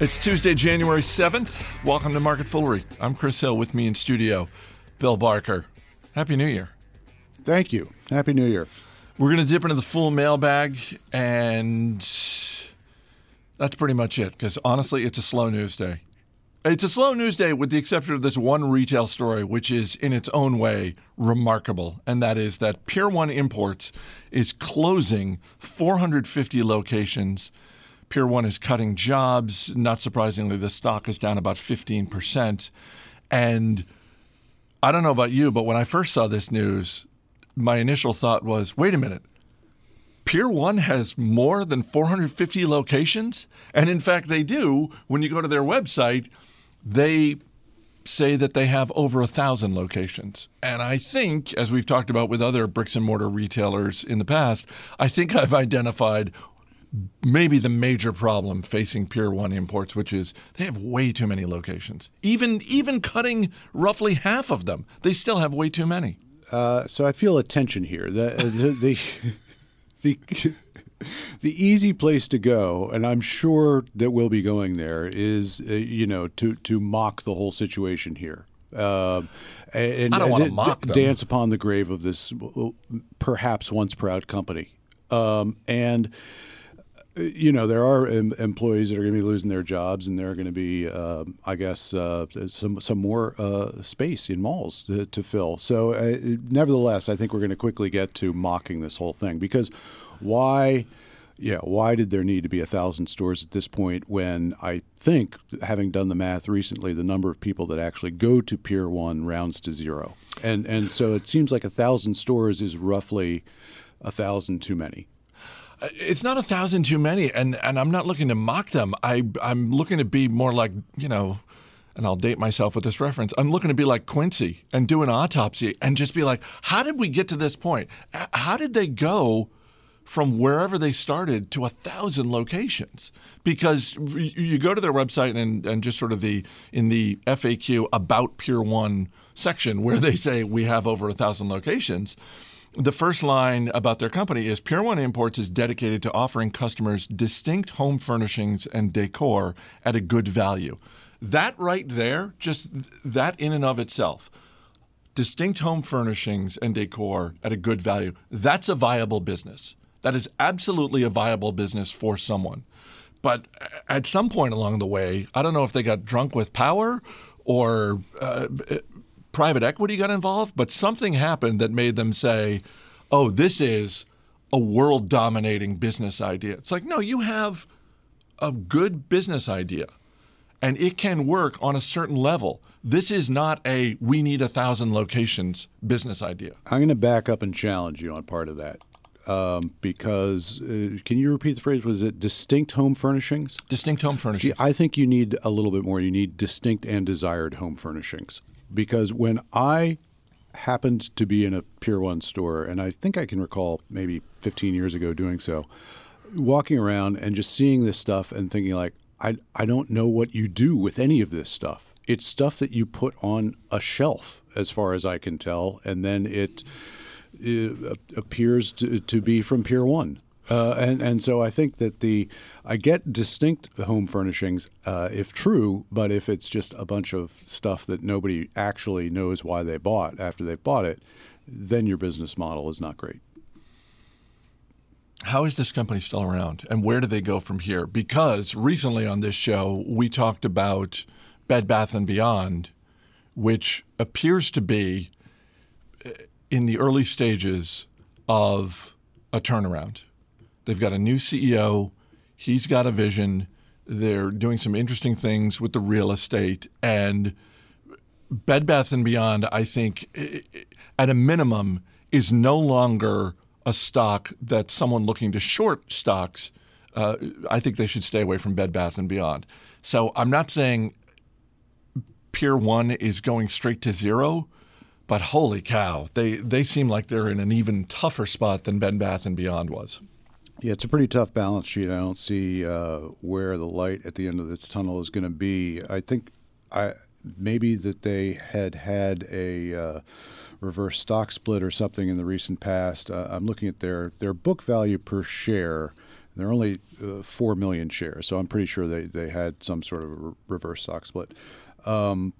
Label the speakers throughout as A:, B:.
A: It's Tuesday, January 7th. Welcome to Market Foolery. I'm Chris Hill with me in studio, Bill Barker. Happy New Year.
B: Thank you. Happy New Year.
A: We're going to dip into the full mailbag, and that's pretty much it because honestly, it's a slow news day. It's a slow news day with the exception of this one retail story, which is in its own way remarkable. And that is that Pier 1 Imports is closing 450 locations. Pier 1 is cutting jobs. Not surprisingly, the stock is down about 15%. And I don't know about you, but when I first saw this news, my initial thought was wait a minute. Pier 1 has more than 450 locations? And in fact, they do. When you go to their website, they say that they have over a thousand locations. And I think, as we've talked about with other bricks and mortar retailers in the past, I think I've identified maybe the major problem facing Pier 1 imports, which is they have way too many locations. Even even cutting roughly half of them, they still have way too many.
B: Uh, so I feel a tension here. The the the, the the easy place to go, and I'm sure that we'll be going there, is uh, you know to to mock the whole situation here. Uh, and,
A: I don't want to mock
B: d- dance upon the grave of this uh, perhaps once proud company. Um, and uh, you know there are em- employees that are going to be losing their jobs, and there are going to be, um, I guess, uh, some some more uh, space in malls to, to fill. So, uh, nevertheless, I think we're going to quickly get to mocking this whole thing because why? Yeah, why did there need to be a thousand stores at this point when I think, having done the math recently, the number of people that actually go to Pier One rounds to zero, and and so it seems like a thousand stores is roughly a thousand too many.
A: It's not a thousand too many, and, and I'm not looking to mock them. I I'm looking to be more like you know, and I'll date myself with this reference. I'm looking to be like Quincy and do an autopsy and just be like, how did we get to this point? How did they go? From wherever they started to a thousand locations, because you go to their website and, and just sort of the in the FAQ about Pier One section where they say we have over a thousand locations, the first line about their company is Pier 1 Imports is dedicated to offering customers distinct home furnishings and decor at a good value. That right there, just that in and of itself, distinct home furnishings and decor at a good value, that's a viable business. That is absolutely a viable business for someone. But at some point along the way, I don't know if they got drunk with power or uh, private equity got involved, but something happened that made them say, oh, this is a world dominating business idea. It's like, no, you have a good business idea and it can work on a certain level. This is not a we need a thousand locations business idea.
B: I'm going to back up and challenge you on part of that. Um, because uh, can you repeat the phrase? Was it distinct home furnishings?
A: Distinct home furnishings. See.
B: I think you need a little bit more. You need distinct and desired home furnishings. Because when I happened to be in a Pier 1 store, and I think I can recall maybe 15 years ago doing so, walking around and just seeing this stuff and thinking, like, I, I don't know what you do with any of this stuff. It's stuff that you put on a shelf, as far as I can tell, and then it uh, appears to, to be from Pier 1. Uh, and and so I think that the I get distinct home furnishings uh, if true, but if it's just a bunch of stuff that nobody actually knows why they bought after they bought it, then your business model is not great.
A: How is this company still around and where do they go from here? Because recently on this show, we talked about Bed Bath and Beyond, which appears to be uh, in the early stages of a turnaround. They've got a new CEO, he's got a vision, they're doing some interesting things with the real estate and Bed Bath and Beyond, I think, at a minimum, is no longer a stock that someone looking to short stocks. Uh, I think they should stay away from Bed Bath and Beyond. So I'm not saying Pier One is going straight to zero, but holy cow, they they seem like they're in an even tougher spot than Bed Bath and Beyond was.
B: Yeah, it's a pretty tough balance sheet. I don't see uh, where the light at the end of this tunnel is going to be. I think I maybe that they had had a uh, reverse stock split or something in the recent past. Uh, I'm looking at their their book value per share. They're only uh, four million shares, so I'm pretty sure they they had some sort of a reverse stock split. Um,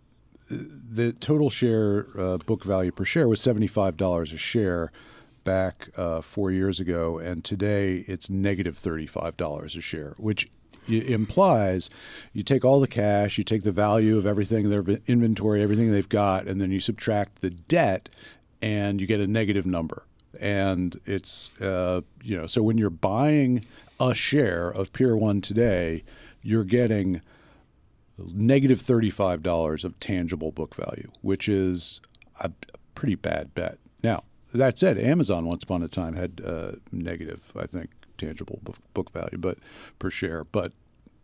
B: the total share uh, book value per share was seventy five dollars a share back uh, four years ago, and today it's negative negative thirty five dollars a share, which implies you take all the cash, you take the value of everything, their inventory, everything they've got, and then you subtract the debt, and you get a negative number. And it's uh, you know so when you're buying a share of Pier One today, you're getting negative $35 of tangible book value, which is a pretty bad bet. Now, that said, Amazon once upon a time had uh, negative, I think, tangible book value, but per share. But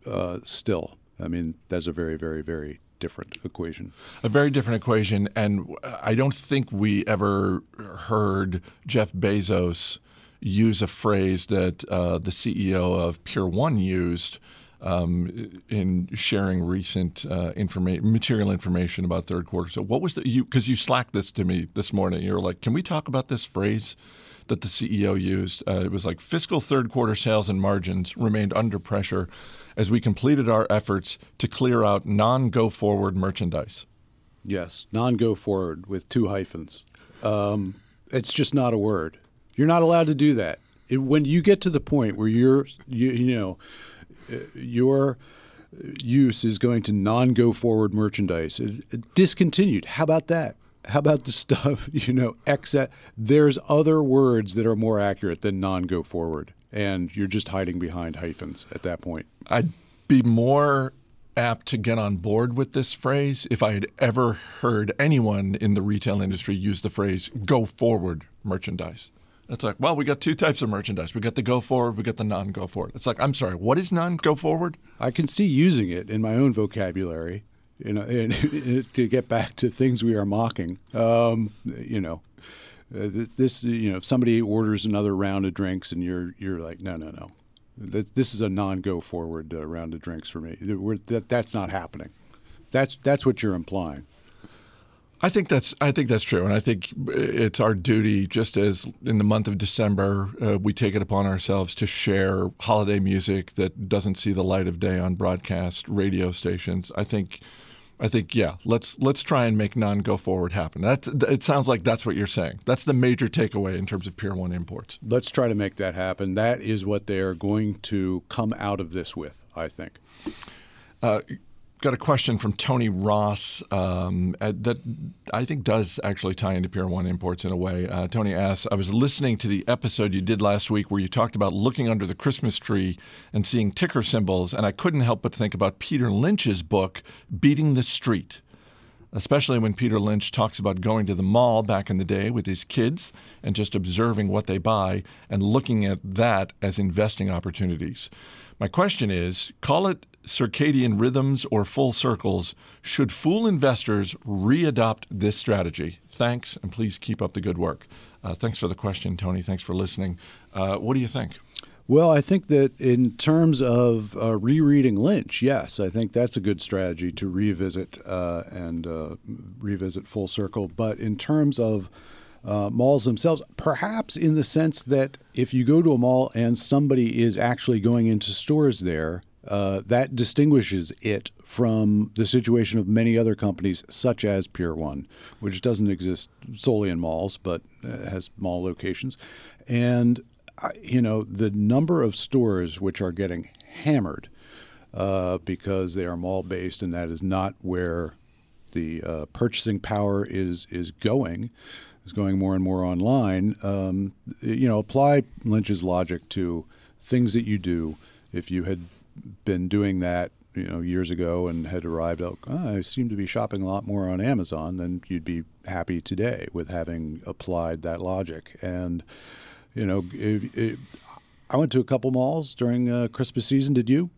B: uh, still, I mean, that's a very, very, very different equation.
A: A very different equation, and I don't think we ever heard Jeff Bezos use a phrase that uh, the CEO of Pier One used um, in sharing recent uh, information, material information about third quarter. So, what was the you because you slacked this to me this morning? You're like, can we talk about this phrase that the CEO used? Uh, it was like fiscal third quarter sales and margins remained under pressure as we completed our efforts to clear out non-go forward merchandise.
B: Yes, non-go forward with two hyphens. Um, it's just not a word. You're not allowed to do that. It, when you get to the point where you're, you, you know your use is going to non-go forward merchandise. It's discontinued. How about that? How about the stuff, you know, excess? Uh, there's other words that are more accurate than non-go forward, and you're just hiding behind hyphens at that point.
A: I'd be more apt to get on board with this phrase if I had ever heard anyone in the retail industry use the phrase go forward merchandise. It's like, well, we got two types of merchandise. We got the go forward, we got the non go forward. It's like, I'm sorry, what is non go forward?
B: I can see using it in my own vocabulary, you know, to get back to things we are mocking. Um, you know, uh, this, you know, if somebody orders another round of drinks and you're you're like, no, no, no, this is a non go forward uh, round of drinks for me. That, that's not happening. That's that's what you're implying.
A: I think that's I think that's true, and I think it's our duty, just as in the month of December, uh, we take it upon ourselves to share holiday music that doesn't see the light of day on broadcast radio stations. I think, I think, yeah, let's let's try and make non go forward happen. That it sounds like that's what you're saying. That's the major takeaway in terms of Pier One imports.
B: Let's try to make that happen. That is what they are going to come out of this with. I think.
A: Uh, got a question from Tony Ross um, uh, that I think does actually tie into Pier 1 imports in a way. Uh, Tony asks I was listening to the episode you did last week where you talked about looking under the Christmas tree and seeing ticker symbols, and I couldn't help but think about Peter Lynch's book, Beating the Street. Especially when Peter Lynch talks about going to the mall back in the day with his kids and just observing what they buy and looking at that as investing opportunities. My question is call it circadian rhythms or full circles, should fool investors readopt this strategy? Thanks, and please keep up the good work. Uh, thanks for the question, Tony. Thanks for listening. Uh, what do you think?
B: Well, I think that in terms of uh, rereading Lynch, yes, I think that's a good strategy to revisit uh, and uh, revisit Full Circle. But in terms of uh, malls themselves, perhaps in the sense that if you go to a mall and somebody is actually going into stores there, uh, that distinguishes it from the situation of many other companies, such as Pier One, which doesn't exist solely in malls but uh, has mall locations. And, you know, the number of stores which are getting hammered uh, because they are mall based, and that is not where the uh, purchasing power is is going. Is going more and more online. Um, you know, apply Lynch's logic to things that you do. If you had been doing that you know years ago and had arrived at oh, I seem to be shopping a lot more on Amazon then you'd be happy today with having applied that logic. And you know I went to a couple malls during uh, Christmas season. Did you?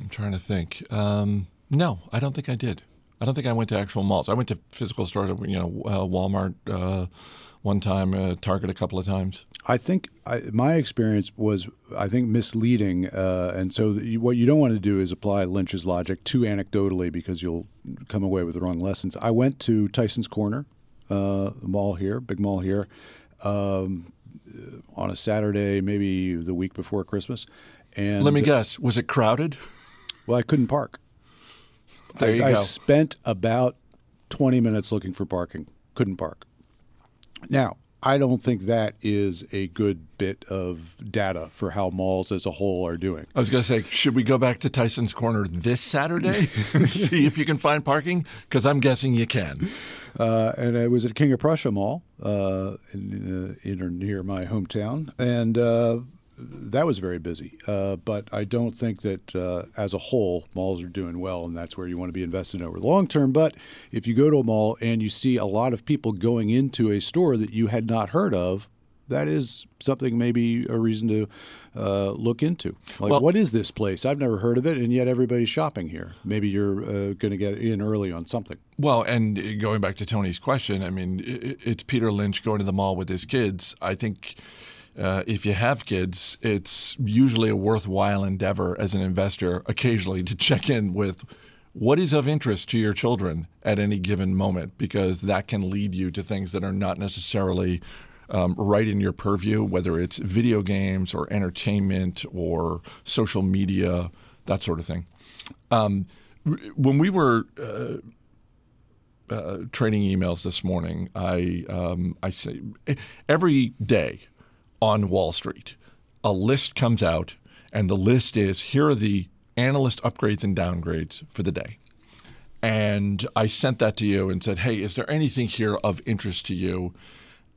A: I'm trying to think. Um, no I don't think I did. I don't think I went to actual malls. I went to physical stores you know uh, Walmart uh, one time, uh, Target a couple of times.
B: I think I, my experience was, I think, misleading. Uh, and so, the, what you don't want to do is apply Lynch's logic too anecdotally because you'll come away with the wrong lessons. I went to Tyson's Corner, uh, mall here, big mall here. Um, on a Saturday, maybe the week before Christmas. And
A: Let me guess, was it crowded?
B: Well, I couldn't park.
A: There
B: I,
A: you
B: I spent about 20 minutes looking for parking. Couldn't park. Now, I don't think that is a good bit of data for how malls as a whole are doing.
A: I was going to say, should we go back to Tyson's Corner this Saturday and see if you can find parking? Because I'm guessing you can.
B: Uh, and I was at King of Prussia Mall uh, in, uh, in or near my hometown, and uh, that was very busy. Uh, but I don't think that uh, as a whole, malls are doing well, and that's where you want to be invested in over the long term. But if you go to a mall and you see a lot of people going into a store that you had not heard of, that is something maybe a reason to uh, look into. Like,
A: Well-
B: what is this place? I've never heard of it, and yet everybody's shopping here. Maybe you're uh, going to get in early on something.
A: Well, and going back to Tony's question, I mean, it's Peter Lynch going to the mall with his kids. I think uh, if you have kids, it's usually a worthwhile endeavor as an investor occasionally to check in with what is of interest to your children at any given moment, because that can lead you to things that are not necessarily um, right in your purview, whether it's video games or entertainment or social media, that sort of thing. Um, when we were uh, uh, trading emails this morning, I um, I say every day on Wall Street, a list comes out, and the list is here are the analyst upgrades and downgrades for the day. And I sent that to you and said, hey, is there anything here of interest to you?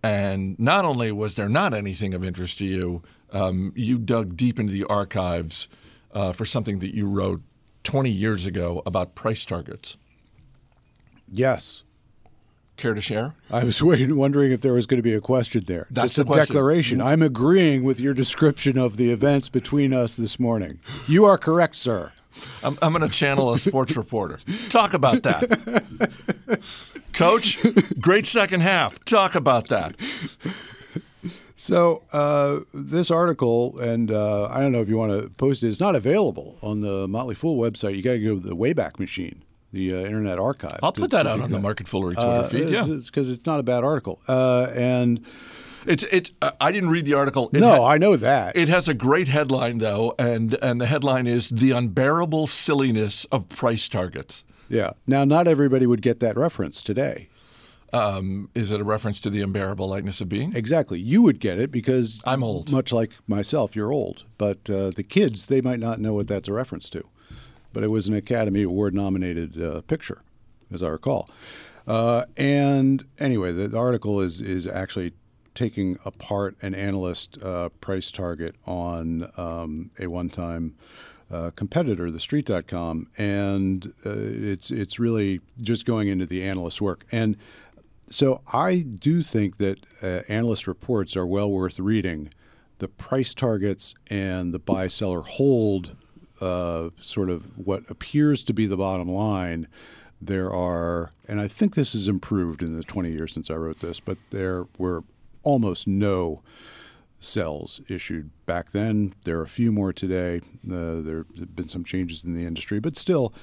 A: And not only was there not anything of interest to you, um, you dug deep into the archives uh, for something that you wrote 20 years ago about price targets.
B: Yes.
A: Care to share?
B: I was waiting, wondering if there was going to be a question there.
A: That's
B: Just a
A: question.
B: declaration. I'm agreeing with your description of the events between us this morning. You are correct, sir.
A: I'm, I'm going to channel a sports reporter. Talk about that. Coach, great second half. Talk about that.
B: So uh, this article, and uh, I don't know if you want to post it. It's not available on the Motley Fool website. You got to go to the Wayback Machine, the uh, Internet Archive.
A: I'll
B: to-
A: put that
B: to
A: out on the Market Foolery Twitter
B: Uh,
A: feed. Yeah,
B: it's because it's, not a bad article, uh, and
A: it's it's. Uh, I didn't read the article. It
B: no,
A: ha-
B: I know that.
A: It has a great headline though, and and the headline is the unbearable silliness of price targets.
B: yeah. Now, not everybody would get that reference today.
A: Um, is it a reference to the unbearable lightness of being?
B: Exactly. You would get it because
A: I'm old.
B: Much like myself, you're old. But uh, the kids, they might not know what that's a reference to. But it was an Academy Award nominated uh, picture, as I recall. Uh, and anyway, the, the article is is actually taking apart an analyst uh, price target on um, a one time. Uh, competitor, the street.com, and uh, it's it's really just going into the analyst's work. And so I do think that uh, analyst reports are well worth reading. The price targets and the buy seller hold uh, sort of what appears to be the bottom line. There are, and I think this has improved in the 20 years since I wrote this, but there were almost no sells issued back then. There are a few more today. Uh, there have been some changes in the industry, but still,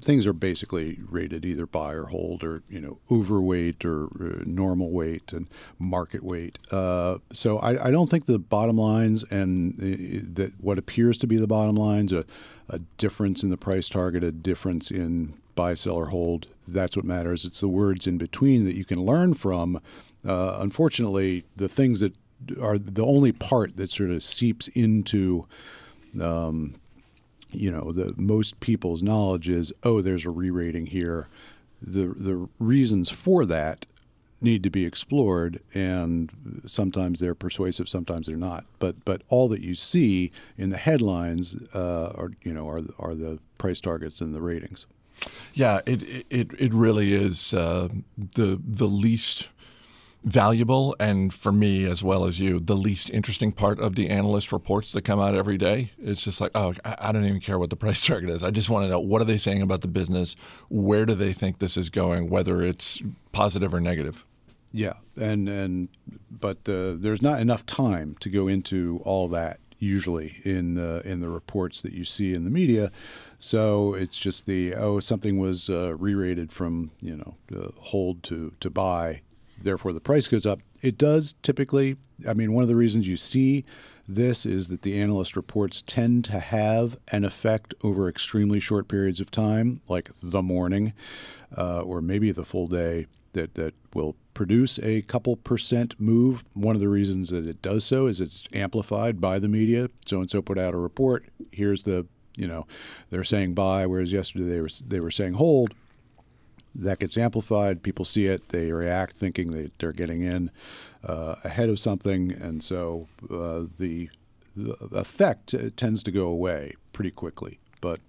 B: things are basically rated either buy or hold, or you know, overweight or uh, normal weight and market weight. Uh, so I, I don't think the bottom lines and uh, that what appears to be the bottom lines a, a difference in the price target, a difference in buy, sell, or hold. That's what matters. It's the words in between that you can learn from. Uh, unfortunately, the things that are the only part that sort of seeps into um, you know the most people's knowledge is oh there's a re-rating here. The the reasons for that need to be explored and sometimes they're persuasive sometimes they're not. But but all that you see in the headlines uh, are you know are are the price targets and the ratings.
A: Yeah, it it it really is uh, the the least valuable and for me as well as you the least interesting part of the analyst reports that come out every day. It's just like oh i don't even care what the price target is. I just want to know what are they saying about the business? Where do they think this is going whether it's positive or negative?
B: Yeah, and and but uh, there's not enough time to go into all that usually in uh, in the reports that you see in the media. So it's just the oh something was uh, re-rated from you know uh, hold to to buy, therefore the price goes up. it does typically. I mean, one of the reasons you see this is that the analyst reports tend to have an effect over extremely short periods of time, like the morning uh, or maybe the full day, that, that will produce a couple percent move. One of the reasons that it does so is it's amplified by the media. So and so put out a report. Here's the, you know, they're saying buy, whereas yesterday they were they were saying hold that gets amplified. People see it, they react thinking they, they're getting in uh, ahead of something, and so uh, the, the, effect uh, tends to go away pretty quickly. But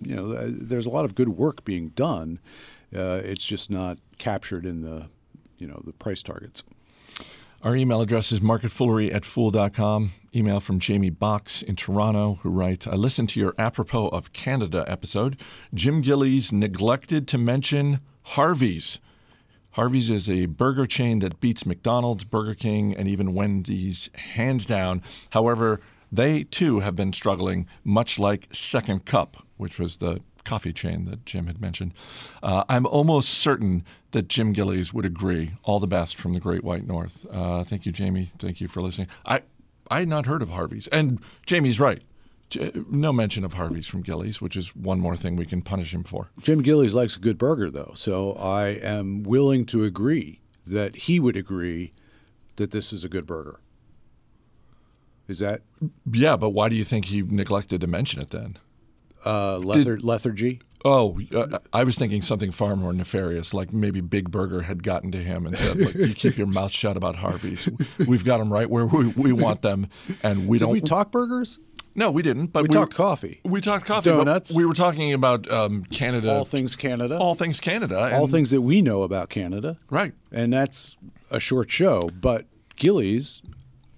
B: you know, there's a lot of good work being done. Uh, it's just not captured in the you know the price targets.
A: Our email address is marketfoolery at fool.com. Email from Jamie Box in Toronto, who writes I listened to your apropos of Canada episode. Jim Gillies neglected to mention Harvey's. Harvey's is a burger chain that beats McDonald's, Burger King, and even Wendy's hands down. However, they too have been struggling, much like Second Cup, which was the coffee chain that Jim had mentioned. Uh, I'm almost certain that Jim Gillies would agree. All the best from the Great White North. Uh, thank you, Jamie. Thank you for listening. I I had not heard of Harvey's, and Jamie's right. No mention of Harvey's from Gillies, which is one more thing we can punish him for.
B: Jim Gillies likes a good burger, though, so I am willing to agree that he would agree that this is a good burger. Is that?
A: Yeah, but why do you think he neglected to mention it then?
B: Uh, Did, lethargy.
A: Oh, uh, I was thinking something far more nefarious, like maybe Big Burger had gotten to him and said, "Look, you keep your mouth shut about Harvey's. We've got them right where we, we want them, and we
B: Did
A: don't."
B: we talk burgers?
A: No, we didn't. But
B: we,
A: we
B: talked coffee.
A: We talked coffee.
B: Donuts.
A: We were talking about um, Canada.
B: All things Canada.
A: All things Canada.
B: all things that we know about Canada.
A: Right.
B: And that's a short show, but Gillies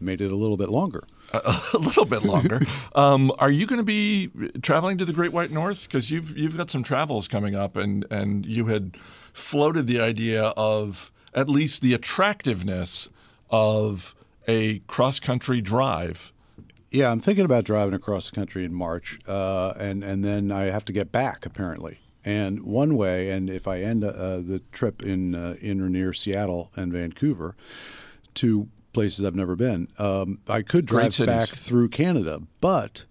B: made it a little bit longer.
A: A, little bit longer. um, are you going to be traveling to the Great White North? Because you've you've got some travels coming up, and and you had floated the idea of at least the attractiveness of a cross country drive
B: yeah, I'm thinking about driving across the country in March, uh, and and then I have to get back apparently. And one way, and if I end uh, the trip in uh, in or near Seattle and Vancouver, two places I've never been, um, I could drive back through Canada, but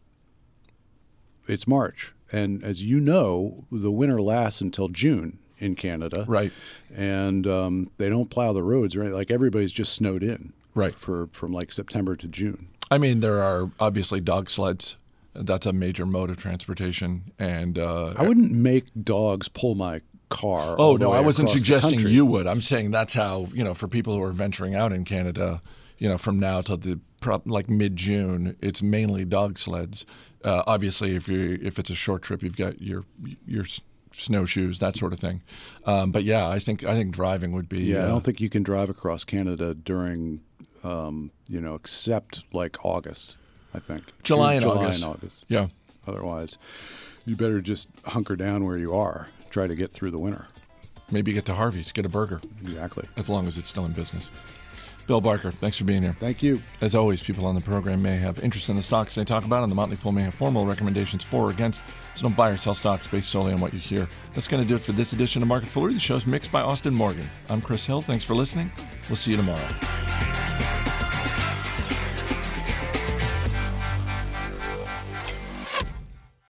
B: it's March, and as you know, the winter lasts until June in Canada,
A: right?
B: And um, they don't plow the roads, right? Like everybody's just snowed in,
A: right?
B: For from like September to June.
A: I mean, there are obviously dog sleds. That's a major mode of transportation, and uh,
B: I wouldn't make dogs pull my car.
A: Oh no, I wasn't suggesting you would. I'm saying that's how you know for people who are venturing out in Canada, you know, from now till the like mid June, it's mainly dog sleds. Uh, obviously, if you if it's a short trip, you've got your your snowshoes, that sort of thing. Um, but yeah, I think I think driving would be.
B: Yeah,
A: uh,
B: I don't think you can drive across Canada during um, you know, except like August, I think.
A: July,
B: June,
A: and,
B: July
A: August.
B: and August.
A: Yeah.
B: Otherwise, you better just hunker down where you are. Try to get through the winter.
A: Maybe get to Harvey's, get a burger.
B: Exactly.
A: As long as it's still in business. Bill Barker, thanks for being here.
B: Thank you.
A: As always, people on the program may have interest in the stocks they talk about, and the Motley Fool may have formal recommendations for or against. So don't buy or sell stocks based solely on what you hear. That's going to do it for this edition of Market Foolery. The show's mixed by Austin Morgan. I'm Chris Hill. Thanks for listening. We'll see you tomorrow.